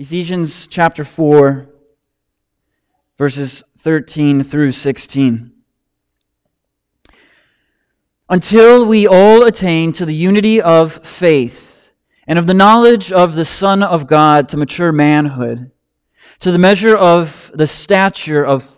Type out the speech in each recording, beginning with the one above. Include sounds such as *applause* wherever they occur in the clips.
Ephesians chapter 4, verses 13 through 16. Until we all attain to the unity of faith and of the knowledge of the Son of God to mature manhood, to the measure of the stature of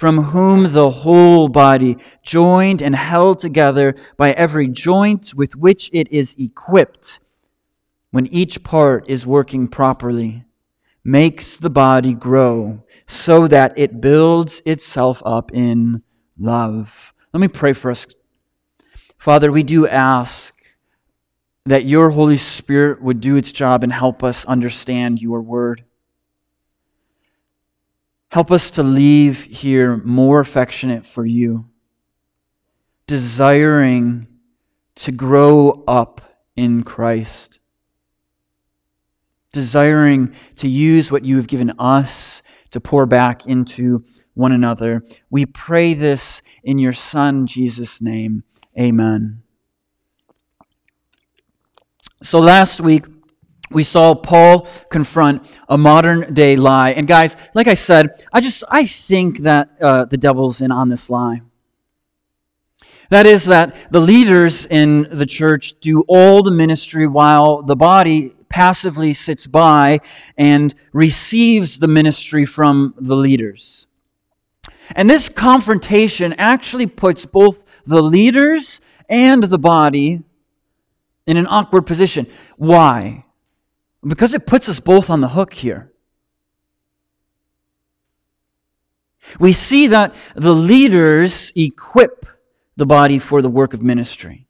from whom the whole body, joined and held together by every joint with which it is equipped, when each part is working properly, makes the body grow so that it builds itself up in love. Let me pray for us. Father, we do ask that your Holy Spirit would do its job and help us understand your word. Help us to leave here more affectionate for you, desiring to grow up in Christ, desiring to use what you have given us to pour back into one another. We pray this in your Son, Jesus' name. Amen. So last week, we saw Paul confront a modern day lie. And guys, like I said, I just I think that uh, the devil's in on this lie. That is that the leaders in the church do all the ministry while the body passively sits by and receives the ministry from the leaders. And this confrontation actually puts both the leaders and the body in an awkward position. Why? Because it puts us both on the hook here. We see that the leaders equip the body for the work of ministry.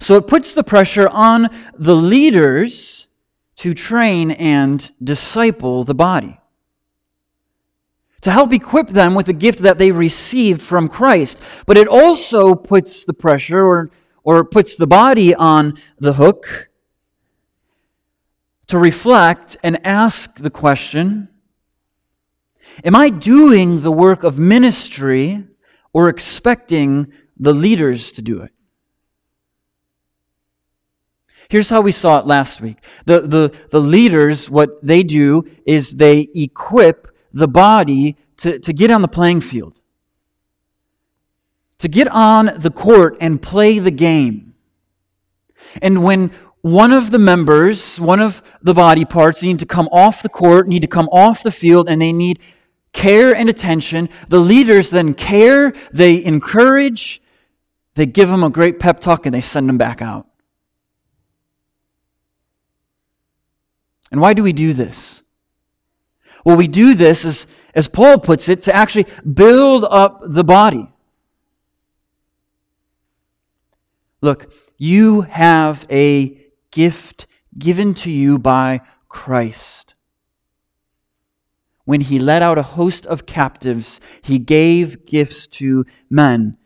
So it puts the pressure on the leaders to train and disciple the body. To help equip them with the gift that they received from Christ. But it also puts the pressure or, or puts the body on the hook to reflect and ask the question Am I doing the work of ministry or expecting the leaders to do it? Here's how we saw it last week. The, the, the leaders, what they do is they equip the body to, to get on the playing field, to get on the court and play the game. And when one of the members, one of the body parts need to come off the court, need to come off the field, and they need care and attention. The leaders then care, they encourage, they give them a great pep talk, and they send them back out. And why do we do this? Well, we do this, as, as Paul puts it, to actually build up the body. Look, you have a gift given to you by Christ. When he led out a host of captives, he gave gifts to men.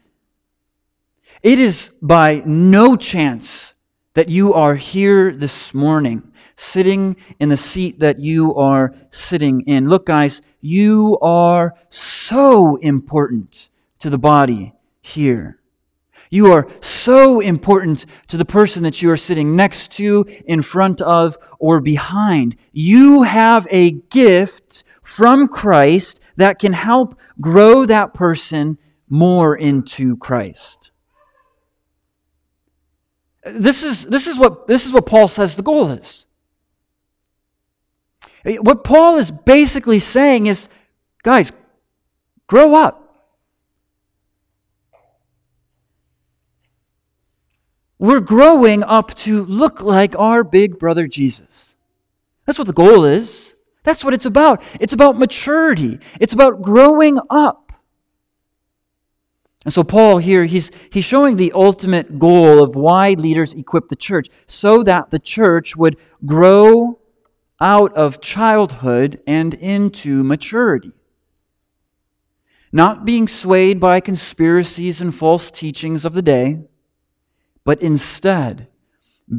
It is by no chance that you are here this morning, sitting in the seat that you are sitting in. Look, guys, you are so important to the body here. You are so important to the person that you are sitting next to, in front of, or behind. You have a gift from Christ that can help grow that person more into Christ. This is, this is, what, this is what Paul says the goal is. What Paul is basically saying is, guys, grow up. We're growing up to look like our big brother Jesus. That's what the goal is. That's what it's about. It's about maturity. It's about growing up. And so Paul here, he's, he's showing the ultimate goal of why leaders equip the church, so that the church would grow out of childhood and into maturity. Not being swayed by conspiracies and false teachings of the day, but instead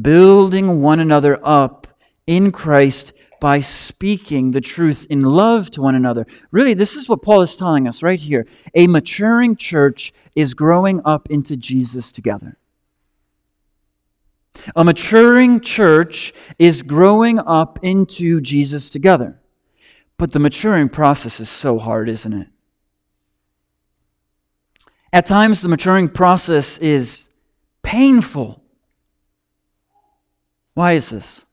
building one another up in Christ by speaking the truth in love to one another. Really, this is what Paul is telling us right here. A maturing church is growing up into Jesus together. A maturing church is growing up into Jesus together. But the maturing process is so hard, isn't it? At times, the maturing process is painful. Why is this?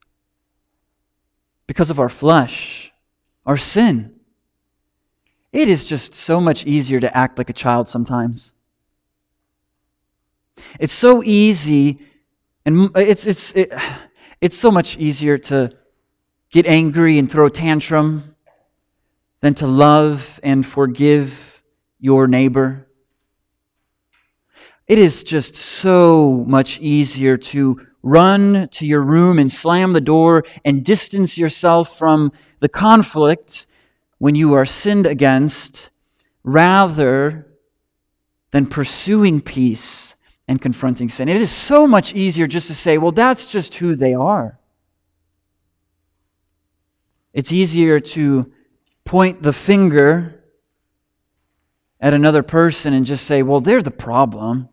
Because of our flesh, our sin. It is just so much easier to act like a child sometimes. It's so easy and it's, it's, it, it's so much easier to get angry and throw a tantrum than to love and forgive your neighbor. It is just so much easier to run to your room and slam the door and distance yourself from the conflict when you are sinned against rather than pursuing peace and confronting sin. It is so much easier just to say, well, that's just who they are. It's easier to point the finger at another person and just say, well, they're the problem.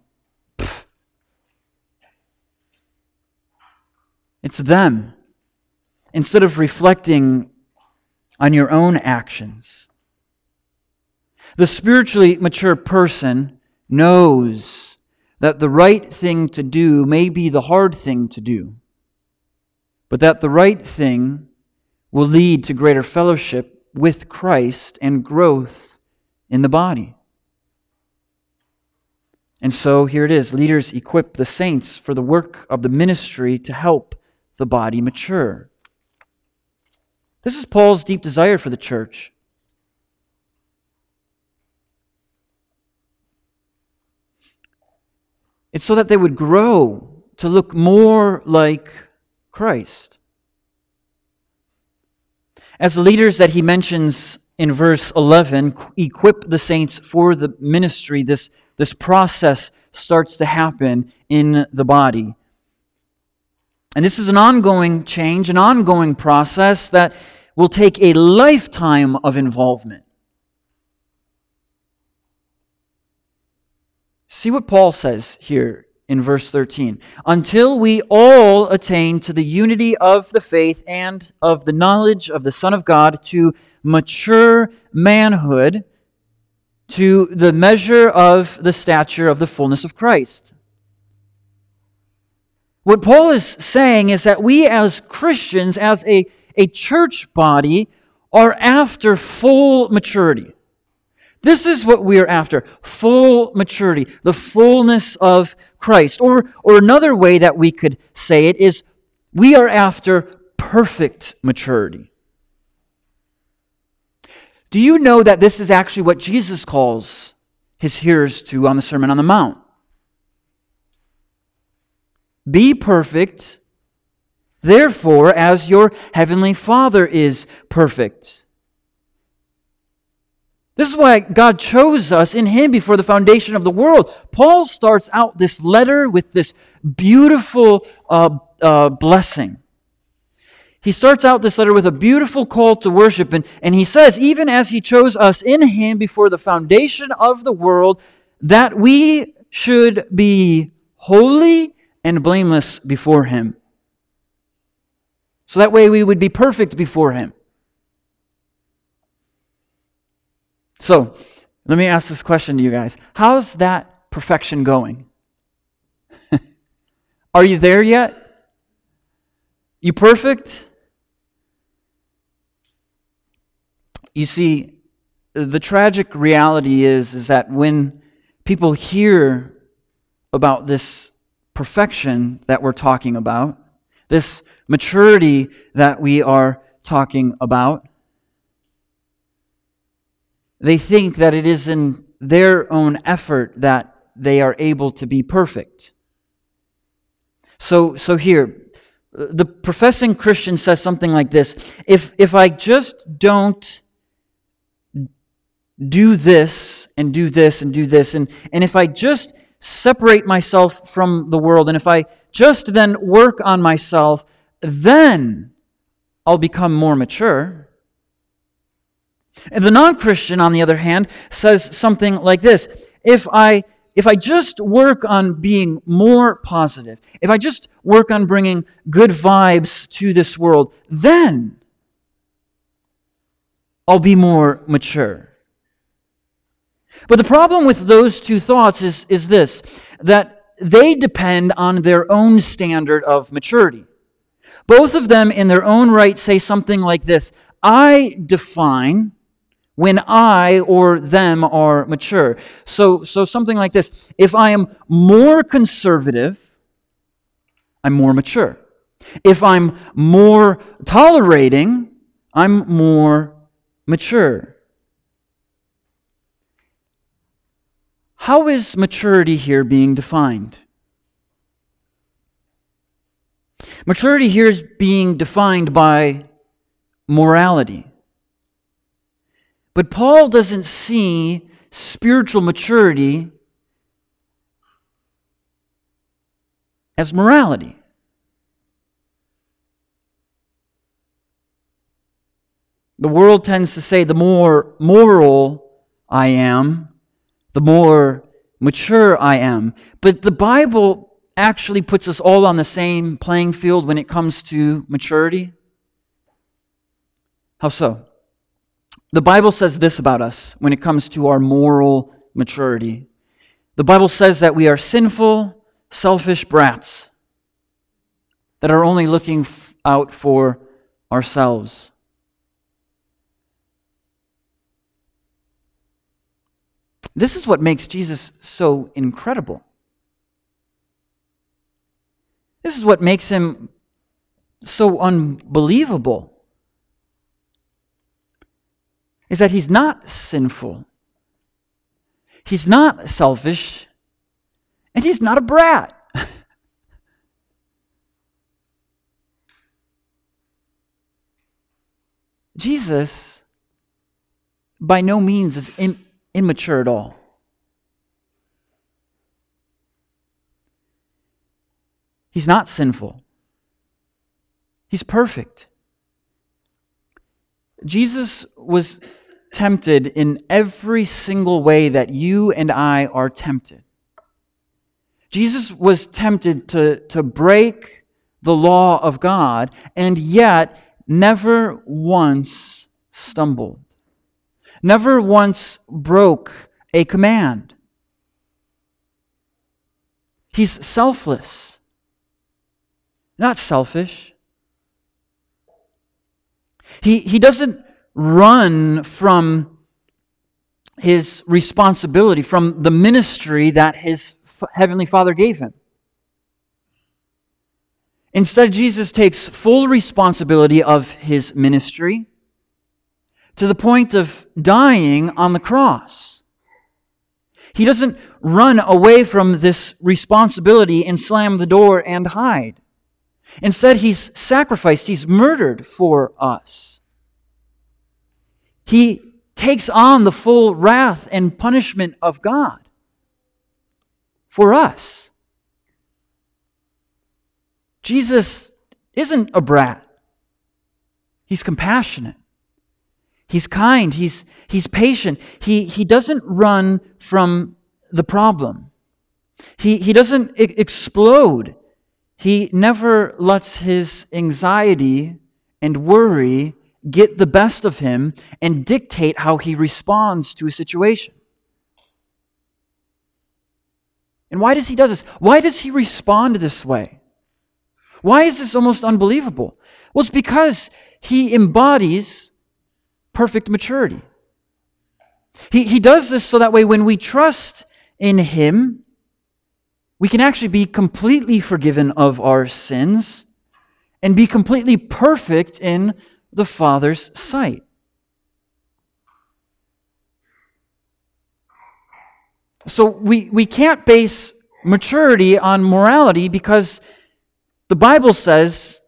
It's them. Instead of reflecting on your own actions. The spiritually mature person knows that the right thing to do may be the hard thing to do, but that the right thing will lead to greater fellowship with Christ and growth in the body. And so here it is leaders equip the saints for the work of the ministry to help the body mature. This is Paul's deep desire for the church. It's so that they would grow to look more like Christ. As leaders that he mentions in verse 11, equip the saints for the ministry, this, this process starts to happen in the body. And this is an ongoing change, an ongoing process that will take a lifetime of involvement. See what Paul says here in verse 13. Until we all attain to the unity of the faith and of the knowledge of the Son of God, to mature manhood, to the measure of the stature of the fullness of Christ. What Paul is saying is that we as Christians, as a, a church body, are after full maturity. This is what we are after full maturity, the fullness of Christ. Or, or another way that we could say it is we are after perfect maturity. Do you know that this is actually what Jesus calls his hearers to on the Sermon on the Mount? Be perfect, therefore, as your heavenly Father is perfect. This is why God chose us in Him before the foundation of the world. Paul starts out this letter with this beautiful uh, uh, blessing. He starts out this letter with a beautiful call to worship, and, and he says, even as He chose us in Him before the foundation of the world, that we should be holy and blameless before Him. So that way we would be perfect before Him. So, let me ask this question to you guys How's that perfection going? *laughs* Are you there yet? You perfect? You see, the tragic reality is, is that when people hear about this perfection that we're talking about, this maturity that we are talking about, they think that it is in their own effort that they are able to be perfect. So, so here, the professing Christian says something like this if, if I just don't do this and do this and do this, and, and if I just separate myself from the world, and if I just then work on myself, then I'll become more mature. And the non Christian, on the other hand, says something like this If I if I just work on being more positive, if I just work on bringing good vibes to this world, then I'll be more mature. But the problem with those two thoughts is, is this that they depend on their own standard of maturity. Both of them, in their own right, say something like this I define when I or them are mature. So, so something like this if I am more conservative, I'm more mature. If I'm more tolerating, I'm more mature. How is maturity here being defined? Maturity here is being defined by morality. But Paul doesn't see spiritual maturity as morality. The world tends to say the more moral I am, the more mature I am. But the Bible actually puts us all on the same playing field when it comes to maturity. How so? The Bible says this about us when it comes to our moral maturity. The Bible says that we are sinful, selfish brats that are only looking out for ourselves. This is what makes Jesus so incredible. This is what makes him so unbelievable. is that he's not sinful, he's not selfish, and he's not a brat. *laughs* Jesus, by no means, is immature at all. He's not sinful. He's perfect. Jesus was tempted in every single way that you and I are tempted. Jesus was tempted to, to break the law of God and yet never once stumbled, never once broke a command. He's selfless, not selfish. He, he doesn't run from his responsibility, from the ministry that his heavenly Father gave him. Instead, Jesus takes full responsibility of his ministry to the point of dying on the cross. He doesn't run away from this responsibility and slam the door and hide. Instead, he's sacrificed, he's murdered for us. He takes on the full wrath and punishment of God for us. Jesus isn't a brat. He's compassionate. He's kind. He's, he's patient. He, he doesn't run from the problem. He, he doesn't I- explode he never lets his anxiety and worry get the best of him and dictate how he responds to a situation. And why does he do this? Why does he respond this way? Why is this almost unbelievable? Well, it's because he embodies perfect maturity. He, he does this so that way when we trust in him, we can actually be completely forgiven of our sins and be completely perfect in the Father's sight. So we, we can't base maturity on morality because the Bible says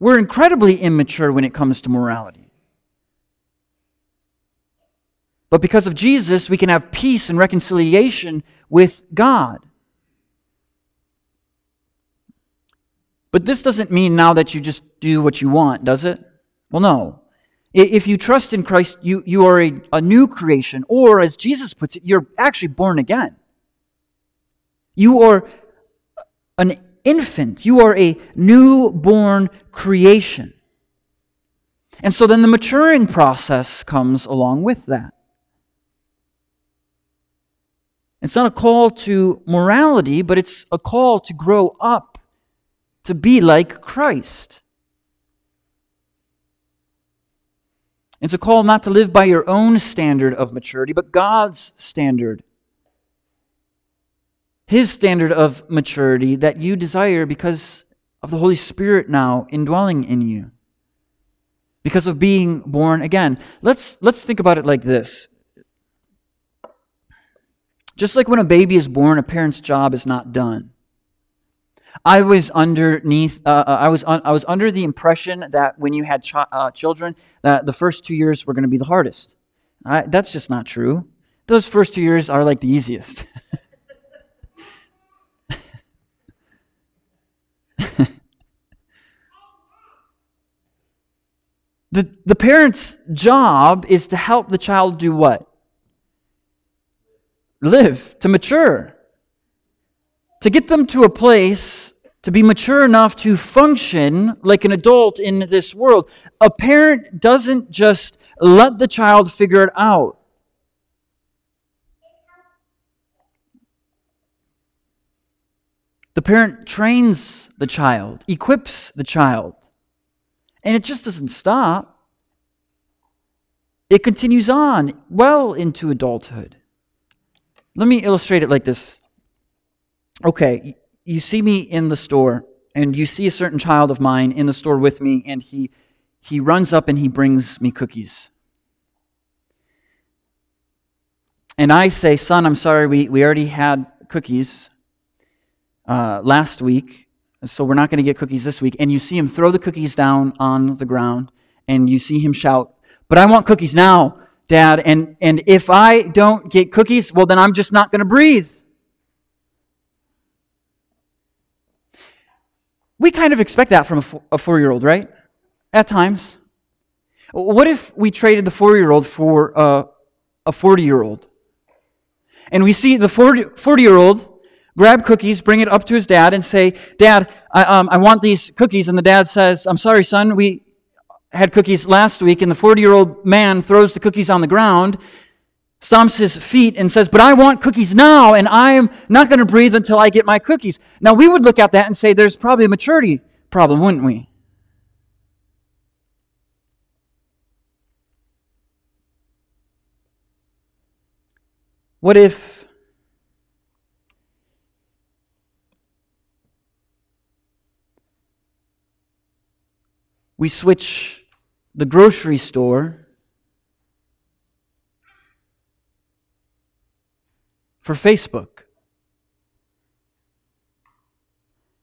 we're incredibly immature when it comes to morality. But because of Jesus, we can have peace and reconciliation with God. But this doesn't mean now that you just do what you want, does it? Well, no. If you trust in Christ, you, you are a, a new creation, or as Jesus puts it, you're actually born again. You are an infant, you are a newborn creation. And so then the maturing process comes along with that. It's not a call to morality, but it's a call to grow up to be like Christ. It's a call not to live by your own standard of maturity, but God's standard. His standard of maturity that you desire because of the Holy Spirit now indwelling in you. Because of being born again. Let's, let's think about it like this just like when a baby is born, a parent's job is not done. I was underneath. Uh, uh I was un, I was under the impression that when you had uh, children, that the first two years were going to be the hardest. I, that's just not true. Those first two years are like the easiest. *laughs* the the parent's job is to help the child do what? Live, to mature, to get them to a place to be mature enough to function like an adult in this world. A parent doesn't just let the child figure it out. The parent trains the child, equips the child, and it just doesn't stop. It continues on well into adulthood. Let me illustrate it like this. Okay, you see me in the store, and you see a certain child of mine in the store with me, and he, he runs up and he brings me cookies. And I say, Son, I'm sorry, we, we already had cookies uh, last week, so we're not going to get cookies this week. And you see him throw the cookies down on the ground, and you see him shout, But I want cookies now. Dad, and, and if I don't get cookies, well, then I'm just not going to breathe. We kind of expect that from a four year old, right? At times. What if we traded the four year old for a 40 year old? And we see the 40 year old grab cookies, bring it up to his dad, and say, Dad, I, um, I want these cookies. And the dad says, I'm sorry, son, we, had cookies last week, and the 40 year old man throws the cookies on the ground, stomps his feet, and says, But I want cookies now, and I'm not going to breathe until I get my cookies. Now, we would look at that and say there's probably a maturity problem, wouldn't we? What if we switch the grocery store for Facebook.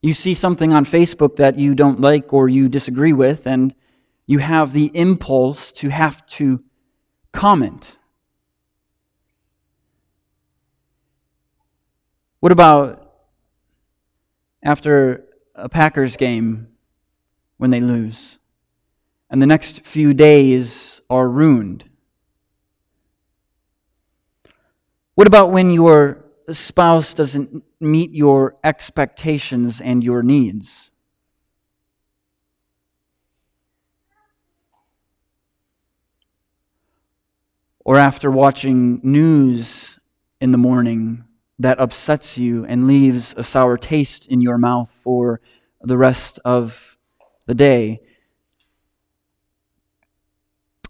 You see something on Facebook that you don't like or you disagree with, and you have the impulse to have to comment. What about after a Packers game when they lose? And the next few days are ruined? What about when your spouse doesn't meet your expectations and your needs? Or after watching news in the morning that upsets you and leaves a sour taste in your mouth for the rest of the day?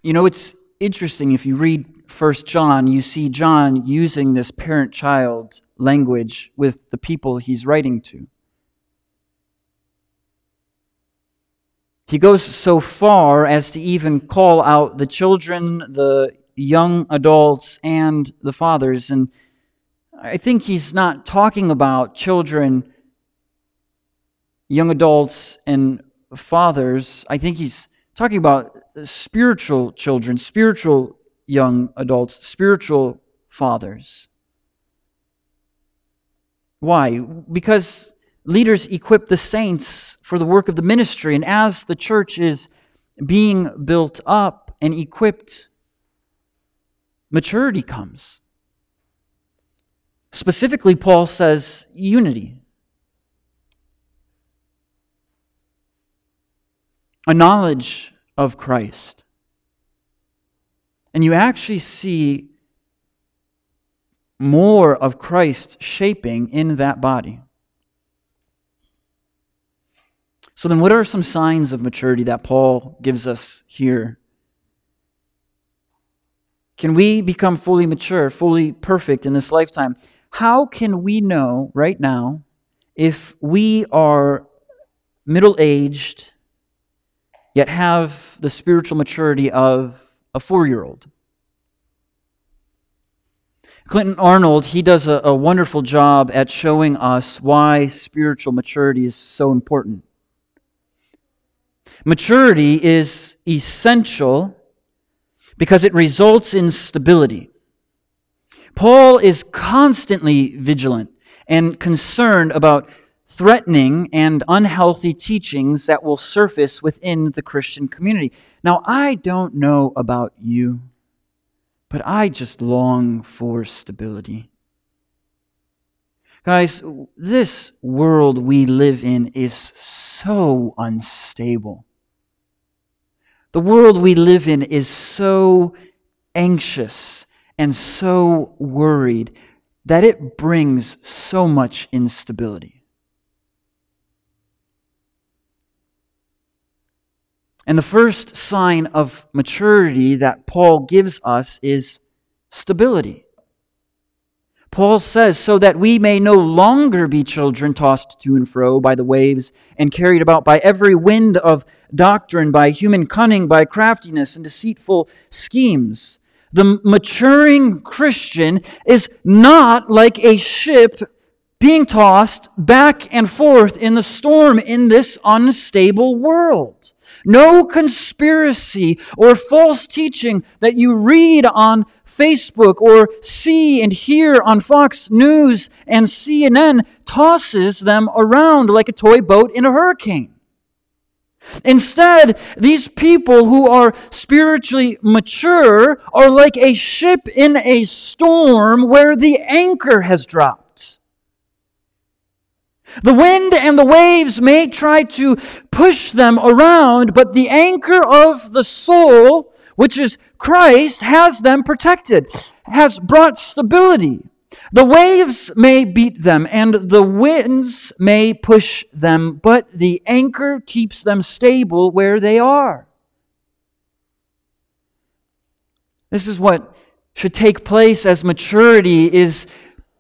You know, it's interesting if you read First John, you see John using this parent child language with the people he's writing to. He goes so far as to even call out the children, the young adults, and the fathers. And I think he's not talking about children, young adults, and fathers, I think he's talking about spiritual children, spiritual young adults, spiritual fathers. Why? Because leaders equip the saints for the work of the ministry, and as the church is being built up and equipped, maturity comes. Specifically, Paul says unity. A knowledge of Christ. And you actually see more of Christ shaping in that body. So, then, what are some signs of maturity that Paul gives us here? Can we become fully mature, fully perfect in this lifetime? How can we know right now if we are middle aged, yet have the spiritual maturity of a four year old? Clinton Arnold, he does a, a, wonderful job at showing us why spiritual maturity is so important. Maturity is essential because it results in stability. Paul is constantly vigilant and concerned about threatening and unhealthy teachings that will surface within the Christian community. Now, I don't know about you, but I just long for stability. Guys, this world we live in is so unstable. The world we live in is so anxious and so worried that it brings so much instability. And the first sign of maturity that Paul gives us is stability. Paul says, so that we may no longer be children tossed to and fro by the waves and carried about by every wind of doctrine, by human cunning, by craftiness and deceitful schemes. The maturing Christian is not like a ship being tossed back and forth in the storm in this unstable world. No conspiracy or false teaching that you read on Facebook or see and hear on Fox News and CNN tosses them around like a toy boat in a hurricane. Instead, these people who are spiritually mature are like a ship in a storm where the anchor has dropped. The wind and the waves may try to push them around, but the anchor of the soul, which is Christ, has them protected, has brought stability. The waves may beat them and the winds may push them, but the anchor keeps them stable where they are. This is what should take place as maturity is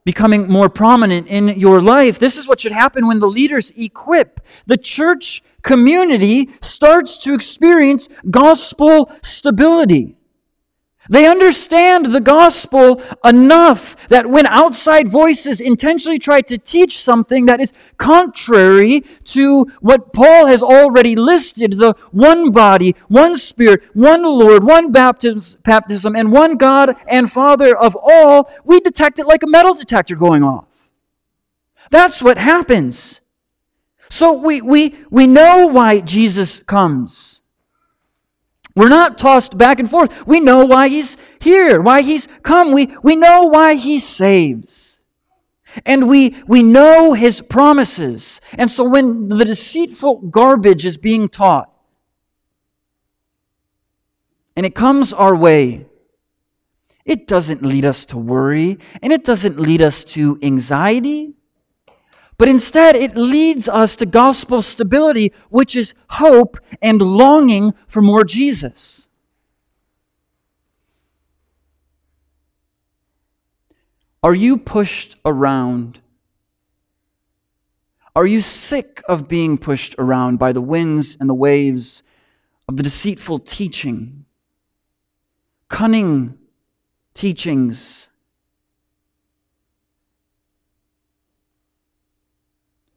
becoming more prominent in your life. This is what should happen when the leaders equip. The church community starts to experience gospel stability. They understand the gospel enough that when outside voices intentionally try to teach something that is contrary to what Paul has already listed the one body, one spirit, one Lord, one baptism, and one God and Father of all, we detect it like a metal detector going off. That's what happens. So we, we, we know why Jesus comes. We're not tossed back and forth. We know why he's here, why he's come. We, we know why he saves. And we, we know his promises. And so when the deceitful garbage is being taught, and it comes our way, it doesn't lead us to worry, and it doesn't lead us to anxiety. But instead, it leads us to gospel stability, which is hope and longing for more Jesus. Are you pushed around? Are you sick of being pushed around by the winds and the waves of the deceitful teaching, cunning teachings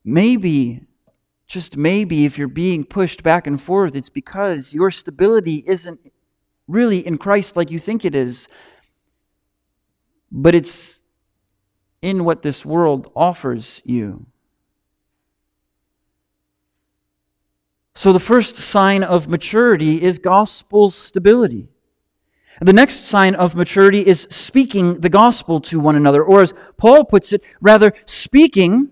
Maybe, just maybe if you're being pushed back and forth, it's because your stability isn't really in Christ like you think it is, but it's in what this world offers you. So, the first sign of maturity is gospel stability. The next sign of maturity is speaking the gospel to one another, or as Paul puts it, rather speaking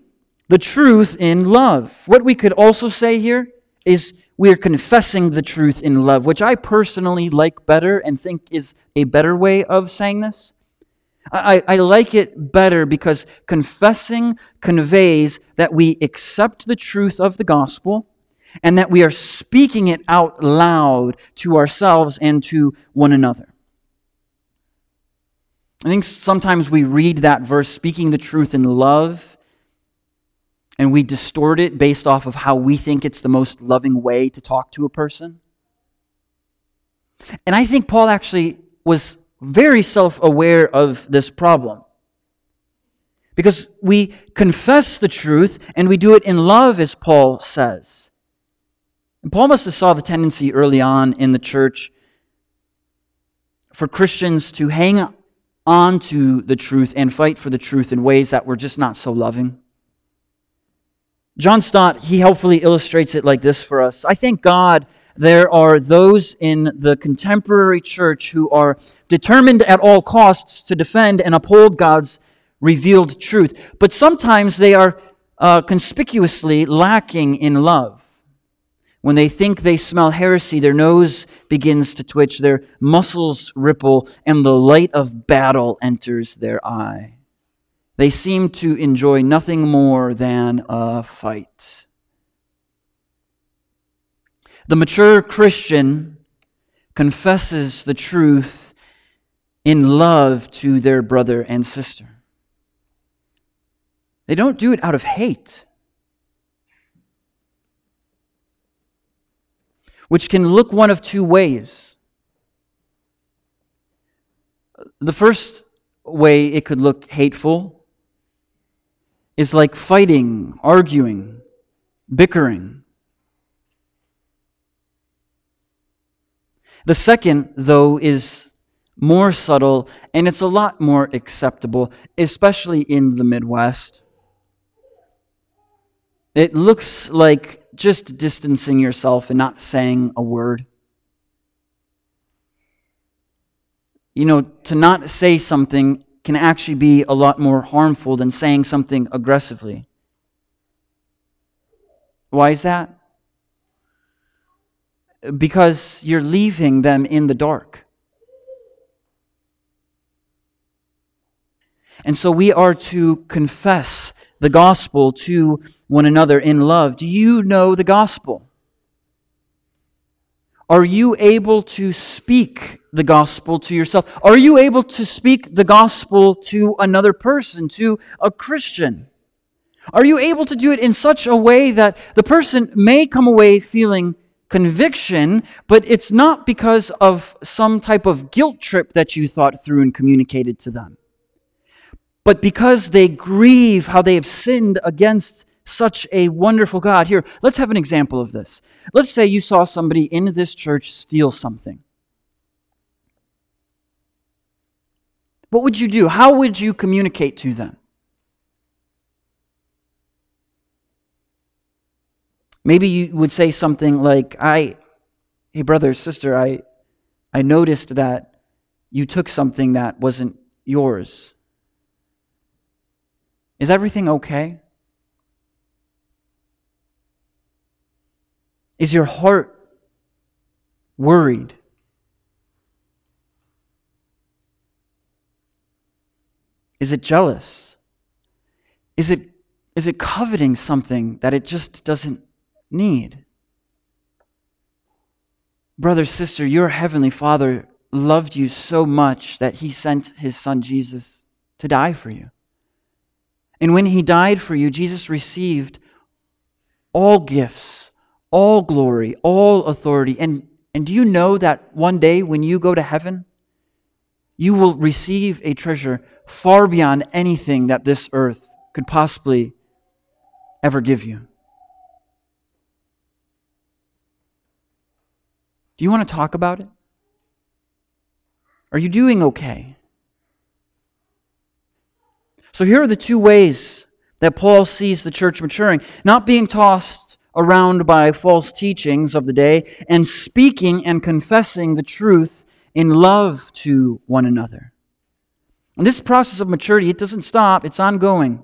the truth in love. What we could also say here is we're confessing the truth in love, which I personally like better and think is a better way of saying this. I, I like it better because confessing conveys that we accept the truth of the gospel and that we are speaking it out loud to ourselves and to one another. I think sometimes we read that verse, speaking the truth in love, and we distort it based off of how we think it's the most loving way to talk to a person. And I think Paul actually was very self aware of this problem. Because we confess the truth and we do it in love, as Paul says. And Paul must have saw the tendency early on in the church for Christians to hang on to the truth and fight for the truth in ways that were just not so loving. John Stott, he helpfully illustrates it like this for us. I thank God there are those in the contemporary church who are determined at all costs to defend and uphold God's revealed truth, but sometimes they are uh, conspicuously lacking in love. When they think they smell heresy, their nose begins to twitch, their muscles ripple, and the light of battle enters their eye. They seem to enjoy nothing more than a fight. The mature Christian confesses the truth in love to their brother and sister. They don't do it out of hate. which can look one of two ways. The first way it could look hateful is like fighting, arguing, bickering. The second, though, is more subtle and it's a lot more acceptable, especially in the Midwest. It looks like just distancing yourself and not saying a word. You know, to not say something can actually be a lot more harmful than saying something aggressively. Why is that? Because you're leaving them in the dark. And so we are to confess the gospel to one another in love. Do you know the gospel? Are you able to speak the gospel to yourself? Are you able to speak the gospel to another person, to a Christian? Are you able to do it in such a way that the person may come away feeling conviction, but it's not because of some type of guilt trip that you thought through and communicated to them? but because they grieve how they have sinned against such a wonderful God. Here, let's have an example of this. Let's say you saw somebody in this church steal something. What would you do? How would you communicate to them? Maybe you would say something like, I, hey, brother, sister, I, I noticed that you took something that wasn't yours. Is everything okay? Is your heart worried? Is it jealous? Is it, is it coveting something that it just doesn't need? Brother, sister, your heavenly Father loved you so much that he sent his son Jesus to die for you. And when he died for you, Jesus received all gifts, all glory, all authority. And, and do you know that one day when you go to heaven, you will receive a treasure far beyond anything that this earth could possibly ever give you? Do you want to talk about it? Are you doing okay? So here are the two ways that Paul sees the church maturing not being tossed around by false teachings of the day, and speaking and confessing the truth in love to one another. And this process of maturity, it doesn't stop, it's ongoing.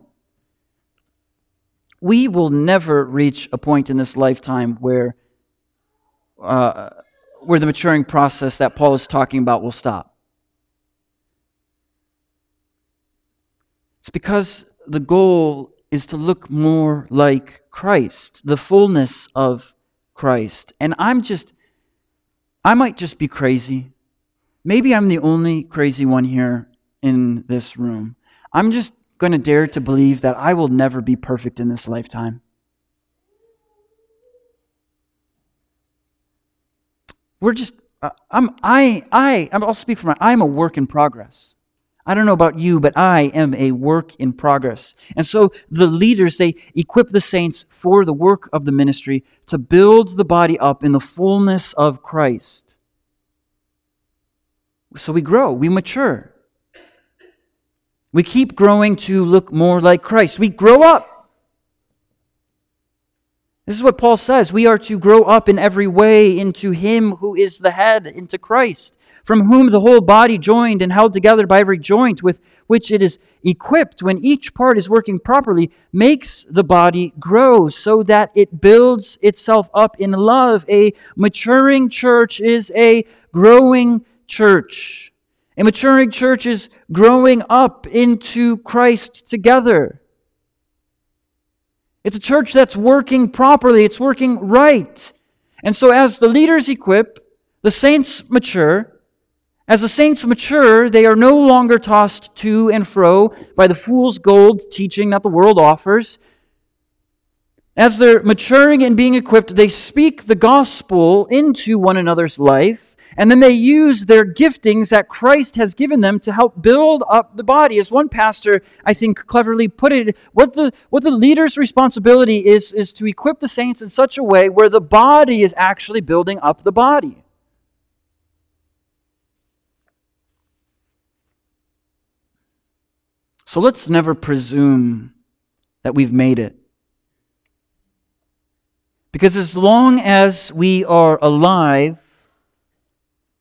We will never reach a point in this lifetime where, uh, where the maturing process that Paul is talking about will stop. It's because the goal is to look more like Christ, the fullness of Christ. And I'm just, I might just be crazy. Maybe I'm the only crazy one here in this room. I'm just going to dare to believe that I will never be perfect in this lifetime. We're just, uh, I'm, I, I, I'll speak for my, I'm a work in progress. I don't know about you, but I am a work in progress. And so the leaders, they equip the saints for the work of the ministry to build the body up in the fullness of Christ. So we grow, we mature. We keep growing to look more like Christ. We grow up. This is what Paul says. We are to grow up in every way into Him who is the head, into Christ from whom the whole body joined and held together by every joint with which it is equipped. When each part is working properly makes the body grow so that it builds itself up in love. A maturing church is a growing church. A maturing church is growing up into Christ together it's a church that's working properly. It's working right. And so as the leaders equip the saints mature. As the saints mature, they are no longer tossed to and fro by the fool's gold teaching that the world offers. As they're maturing and being equipped, they speak the gospel into one another's life, and then they use their giftings that Christ has given them to help build up the body. As one pastor, I think, cleverly put it, what the, what the leader's responsibility is, is to equip the saints in such a way where the body is actually building up the body. So let's never presume that we've made it. Because as long as we are alive,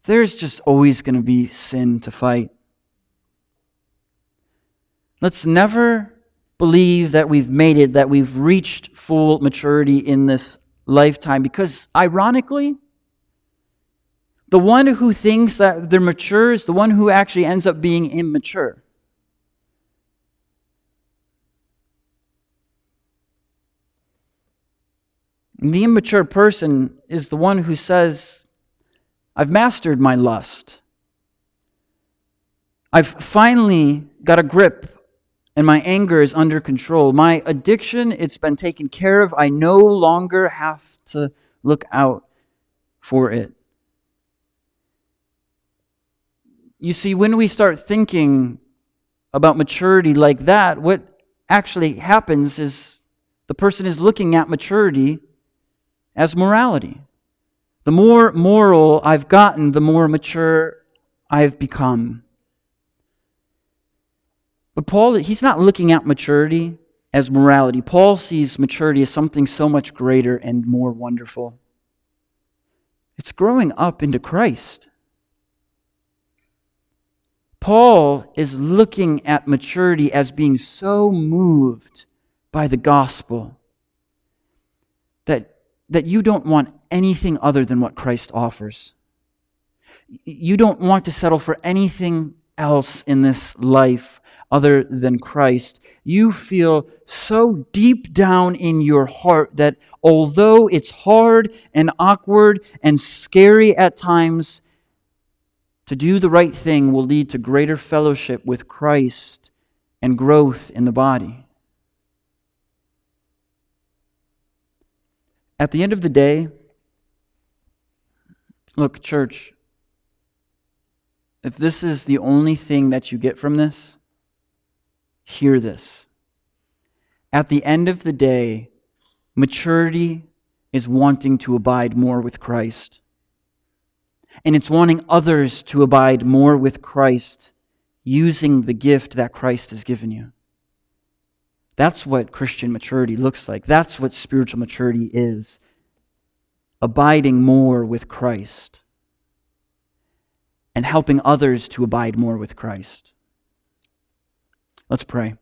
there's just always going to be sin to fight. Let's never believe that we've made it, that we've reached full maturity in this lifetime, because ironically, the one who thinks that they're mature is the one who actually ends up being immature. The immature person is the one who says, I've mastered my lust. I've finally got a grip and my anger is under control. My addiction, it's been taken care of. I no longer have to look out for it. You see, when we start thinking about maturity like that, what actually happens is the person is looking at maturity as morality. The more moral I've gotten, the more mature I've become. But Paul, he's not looking at maturity as morality. Paul sees maturity as something so much greater and more wonderful. It's growing up into Christ. Paul is looking at maturity as being so moved by the gospel that you don't want anything other than what Christ offers. You don't want to settle for anything else in this life other than Christ. You feel so deep down in your heart that although it's hard and awkward and scary at times, to do the right thing will lead to greater fellowship with Christ and growth in the body. At the end of the day, look, church, if this is the only thing that you get from this, hear this. At the end of the day, maturity is wanting to abide more with Christ. And it's wanting others to abide more with Christ using the gift that Christ has given you. That's what Christian maturity looks like. That's what spiritual maturity is. Abiding more with Christ and helping others to abide more with Christ. Let's pray.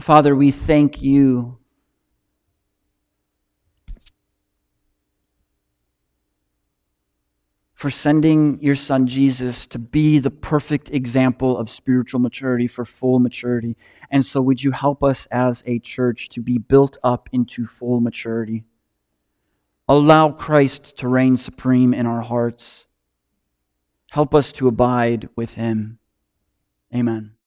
Father, we thank you for sending your son Jesus to be the perfect example of spiritual maturity for full maturity. And so, would you help us as a church to be built up into full maturity? Allow Christ to reign supreme in our hearts. Help us to abide with him. Amen.